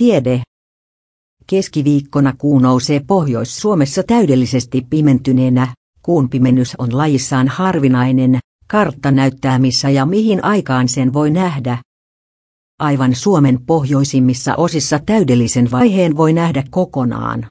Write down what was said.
Tiede. Keskiviikkona kuu nousee Pohjois-Suomessa täydellisesti pimentyneenä. Kuun pimennys on lajissaan harvinainen, kartta näyttää missä ja mihin aikaan sen voi nähdä. Aivan Suomen pohjoisimmissa osissa täydellisen vaiheen voi nähdä kokonaan.